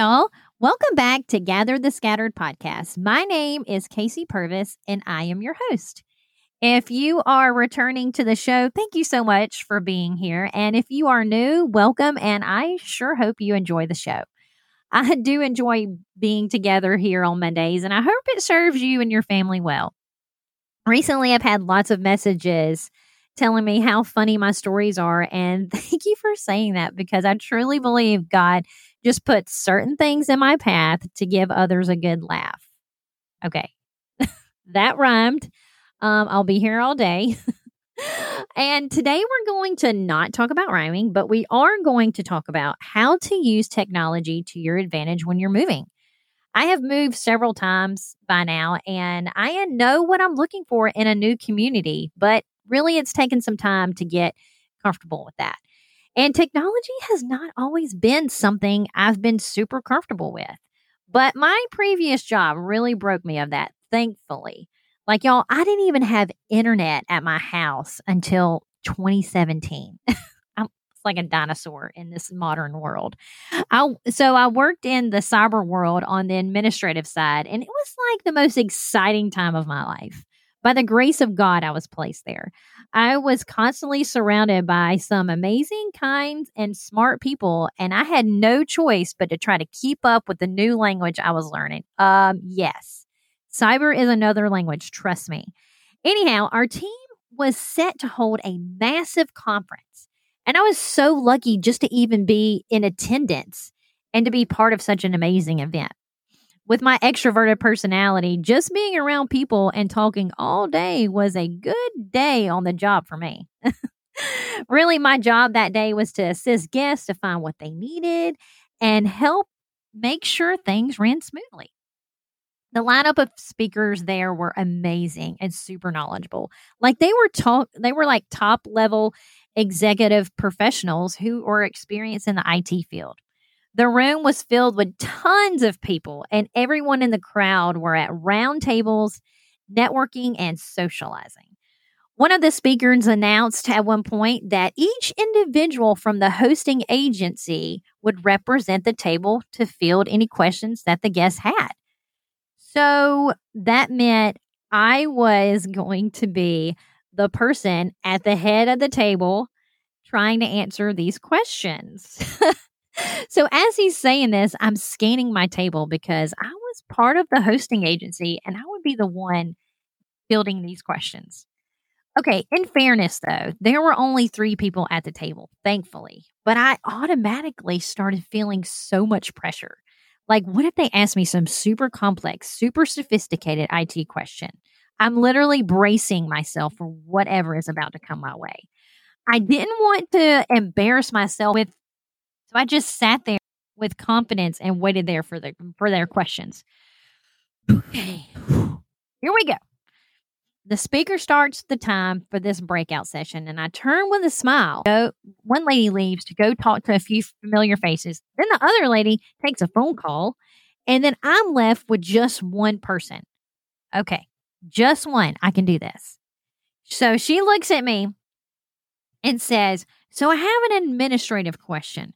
y'all. Welcome back to Gather the Scattered podcast. My name is Kasie Purvis, and I am your host. If you are returning to the show, thank you so much for being here. And if you are new, welcome. And I sure hope you enjoy the show. I do enjoy being together here on Mondays, and I hope it serves you and your family well. Recently, I've had lots of messages telling me how funny my stories are. And thank you for saying that because I truly believe God just put certain things in my path to give others a good laugh. Okay, that rhymed. Um, I'll be here all day. and today we're going to not talk about rhyming, but we are going to talk about how to use technology to your advantage when you're moving. I have moved several times by now and I know what I'm looking for in a new community, but really it's taken some time to get comfortable with that. And technology has not always been something I've been super comfortable with. But my previous job really broke me of that, thankfully. Like, y'all, I didn't even have internet at my house until 2017. I'm like a dinosaur in this modern world. I so I worked in the cyber world on the administrative side, and it was like the most exciting time of my life. By the grace of God, I was placed there. I was constantly surrounded by some amazing, kind, and smart people, and I had no choice but to try to keep up with the new language I was learning. Um, yes, cyber is another language, trust me. Anyhow, our team was set to hold a massive conference, and I was so lucky just to even be in attendance and to be part of such an amazing event with my extroverted personality, just being around people and talking all day was a good day on the job for me. really, my job that day was to assist guests to find what they needed and help make sure things ran smoothly. The lineup of speakers there were amazing and super knowledgeable. Like they were talk they were like top level executive professionals who were experienced in the IT field. The room was filled with tons of people, and everyone in the crowd were at round tables, networking, and socializing. One of the speakers announced at one point that each individual from the hosting agency would represent the table to field any questions that the guests had. So that meant I was going to be the person at the head of the table trying to answer these questions. so as he's saying this, I'm scanning my table because I was part of the hosting agency and I would be the one fielding these questions. Okay, in fairness though, there were only three people at the table, thankfully, but I automatically started feeling so much pressure. Like, what if they asked me some super complex, super sophisticated IT question? I'm literally bracing myself for whatever is about to come my way. I didn't want to embarrass myself with so I just sat there with confidence and waited there for the for their questions. Okay. Here we go. The speaker starts the time for this breakout session, and I turn with a smile. Go, one lady leaves to go talk to a few familiar faces. Then the other lady takes a phone call, and then I'm left with just one person. Okay, just one. I can do this. So she looks at me and says, So I have an administrative question.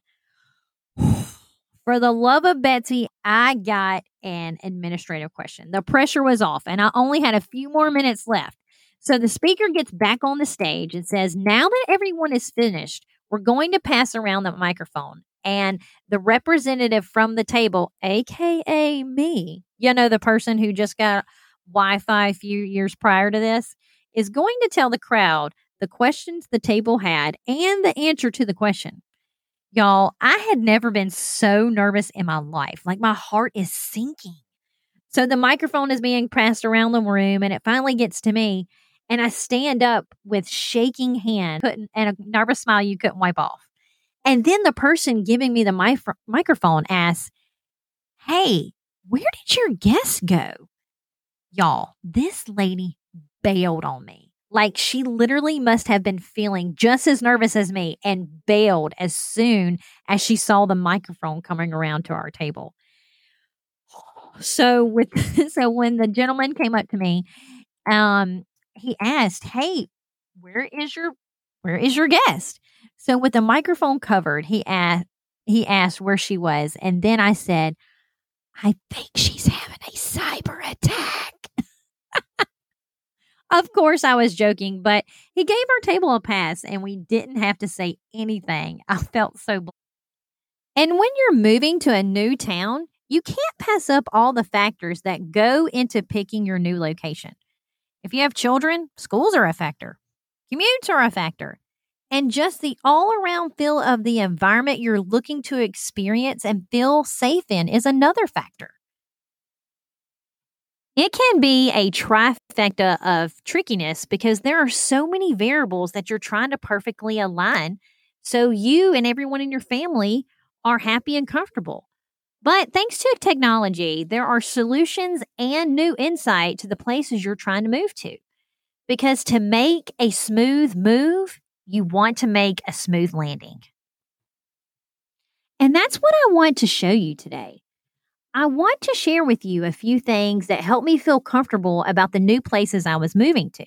For the love of Betsy, I got an administrative question. The pressure was off, and I only had a few more minutes left. So the speaker gets back on the stage and says, Now that everyone is finished, we're going to pass around the microphone. And the representative from the table, AKA me, you know, the person who just got Wi Fi a few years prior to this, is going to tell the crowd the questions the table had and the answer to the question. Y'all, I had never been so nervous in my life. Like my heart is sinking. So the microphone is being passed around the room and it finally gets to me. And I stand up with shaking hand and a nervous smile you couldn't wipe off. And then the person giving me the mi- microphone asks, Hey, where did your guest go? Y'all, this lady bailed on me. Like she literally must have been feeling just as nervous as me and bailed as soon as she saw the microphone coming around to our table. So with so when the gentleman came up to me, um, he asked, "Hey, where is your where is your guest?" So with the microphone covered, he asked, he asked where she was. And then I said, I think she's having a cyber attack. Of course, I was joking, but he gave our table a pass and we didn't have to say anything. I felt so. And when you're moving to a new town, you can't pass up all the factors that go into picking your new location. If you have children, schools are a factor, commutes are a factor, and just the all around feel of the environment you're looking to experience and feel safe in is another factor. It can be a trifecta of trickiness because there are so many variables that you're trying to perfectly align so you and everyone in your family are happy and comfortable. But thanks to technology, there are solutions and new insight to the places you're trying to move to. Because to make a smooth move, you want to make a smooth landing. And that's what I want to show you today. I want to share with you a few things that help me feel comfortable about the new places I was moving to.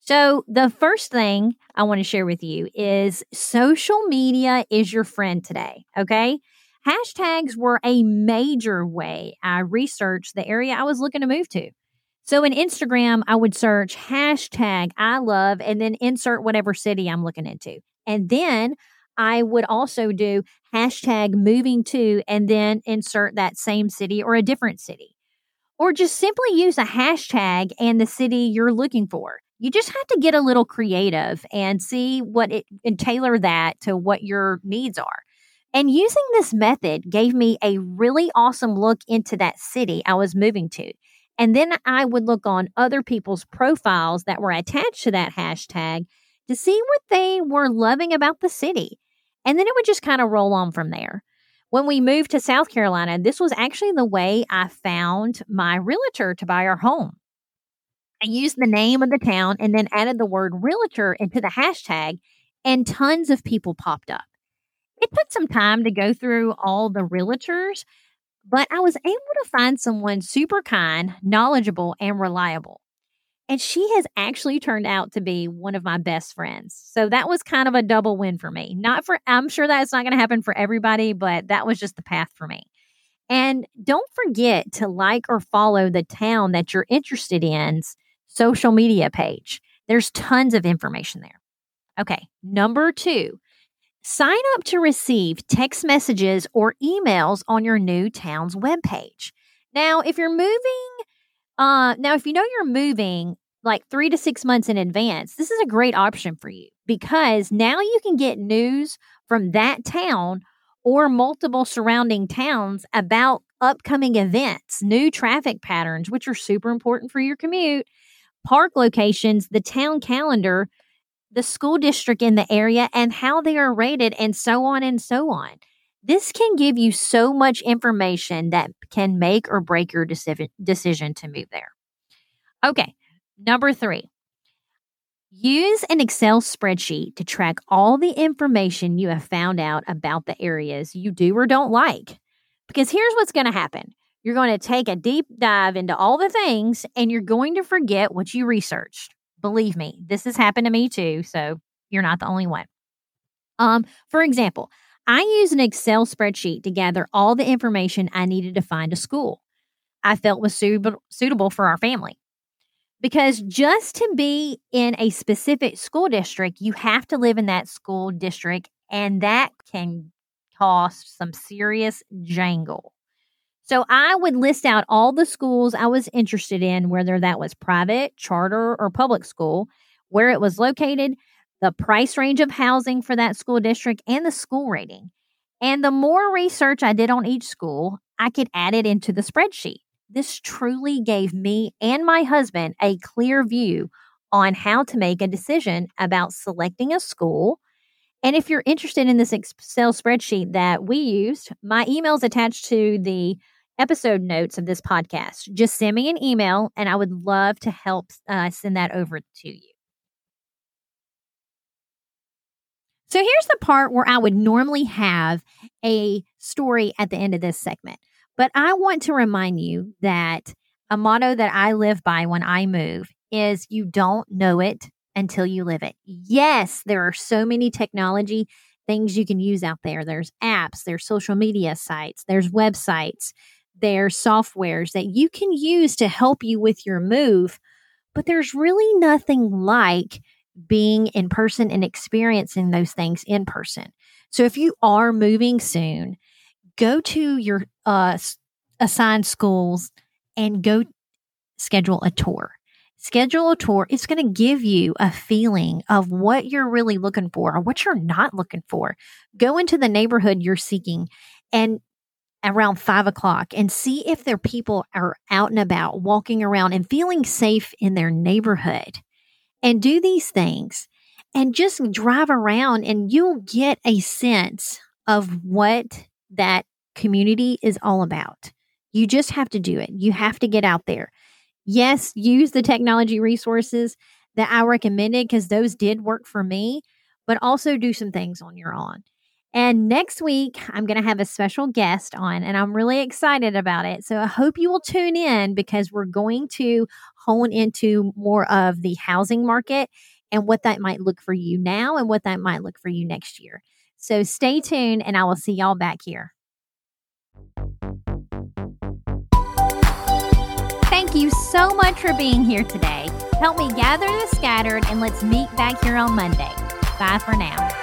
So, the first thing I want to share with you is social media is your friend today. Okay. Hashtags were a major way I researched the area I was looking to move to. So in Instagram, I would search hashtag I love and then insert whatever city I'm looking into. And then I would also do hashtag moving to and then insert that same city or a different city. Or just simply use a hashtag and the city you're looking for. You just have to get a little creative and see what it and tailor that to what your needs are. And using this method gave me a really awesome look into that city I was moving to. And then I would look on other people's profiles that were attached to that hashtag to see what they were loving about the city. And then it would just kind of roll on from there. When we moved to South Carolina, this was actually the way I found my realtor to buy our home. I used the name of the town and then added the word realtor into the hashtag, and tons of people popped up. It took some time to go through all the realtors, but I was able to find someone super kind, knowledgeable, and reliable. And she has actually turned out to be one of my best friends. So that was kind of a double win for me. Not for, I'm sure that's not going to happen for everybody, but that was just the path for me. And don't forget to like or follow the town that you're interested in's social media page. There's tons of information there. Okay, number two, Sign up to receive text messages or emails on your new town's webpage. Now, if you're moving, uh, now if you know you're moving like three to six months in advance, this is a great option for you because now you can get news from that town or multiple surrounding towns about upcoming events, new traffic patterns, which are super important for your commute, park locations, the town calendar, the school district in the area and how they are rated and so on and so on. This can give you so much information that can make or break your decision decision to move there. Okay, number 3. Use an Excel spreadsheet to track all the information you have found out about the areas you do or don't like. Because here's what's going to happen. You're going to take a deep dive into all the things and you're going to forget what you researched. Believe me, this has happened to me too. So you're not the only one. Um, for example, I use an Excel spreadsheet to gather all the information I needed to find a school I felt was suitable for our family. Because just to be in a specific school district, you have to live in that school district, and that can cost some serious jangle. So I would list out all the schools I was interested in, whether that was private, charter, or public school, where it was located, the price range of housing for that school district, and the school rating. And the more research I did on each school, I could add it into the spreadsheet. This truly gave me and my husband a clear view on how to make a decision about selecting a school and if you're interested in this Excel spreadsheet that we used, my email is attached to the episode notes of this podcast. Just send me an email and I would love to help uh, send that over to you. So here's the part where I would normally have a story at the end of this segment. But I want to remind you that a motto that I live by when I move is you don't know it until you live it. Yes, there are so many technology things you can use out there. There's apps, there's social media sites, there's websites, there's softwares that you can use to help you with your move. But there's really nothing like being in person and experiencing those things in person. So if you are moving soon, go to your uh, assigned schools and go schedule a tour. Schedule a tour. It's going to give you a feeling of what you're really looking for or what you're not looking for. Go into the neighborhood you're seeking and around five o'clock and see if their people are out and about, walking around and feeling safe in their neighborhood. And do these things and just drive around, and you'll get a sense of what that community is all about. You just have to do it. You have to get out there. Yes, use the technology resources that I recommended because those did work for me, but also do some things on your own. And next week, I'm going to have a special guest on, and I'm really excited about it. So I hope you will tune in because we're going to hone into more of the housing market and what that might look for you now and what that might look for you next year. So stay tuned, and I will see y'all back here. Thank you so much for being here today. Help me gather the scattered, and let's meet back here on Monday. Bye for now.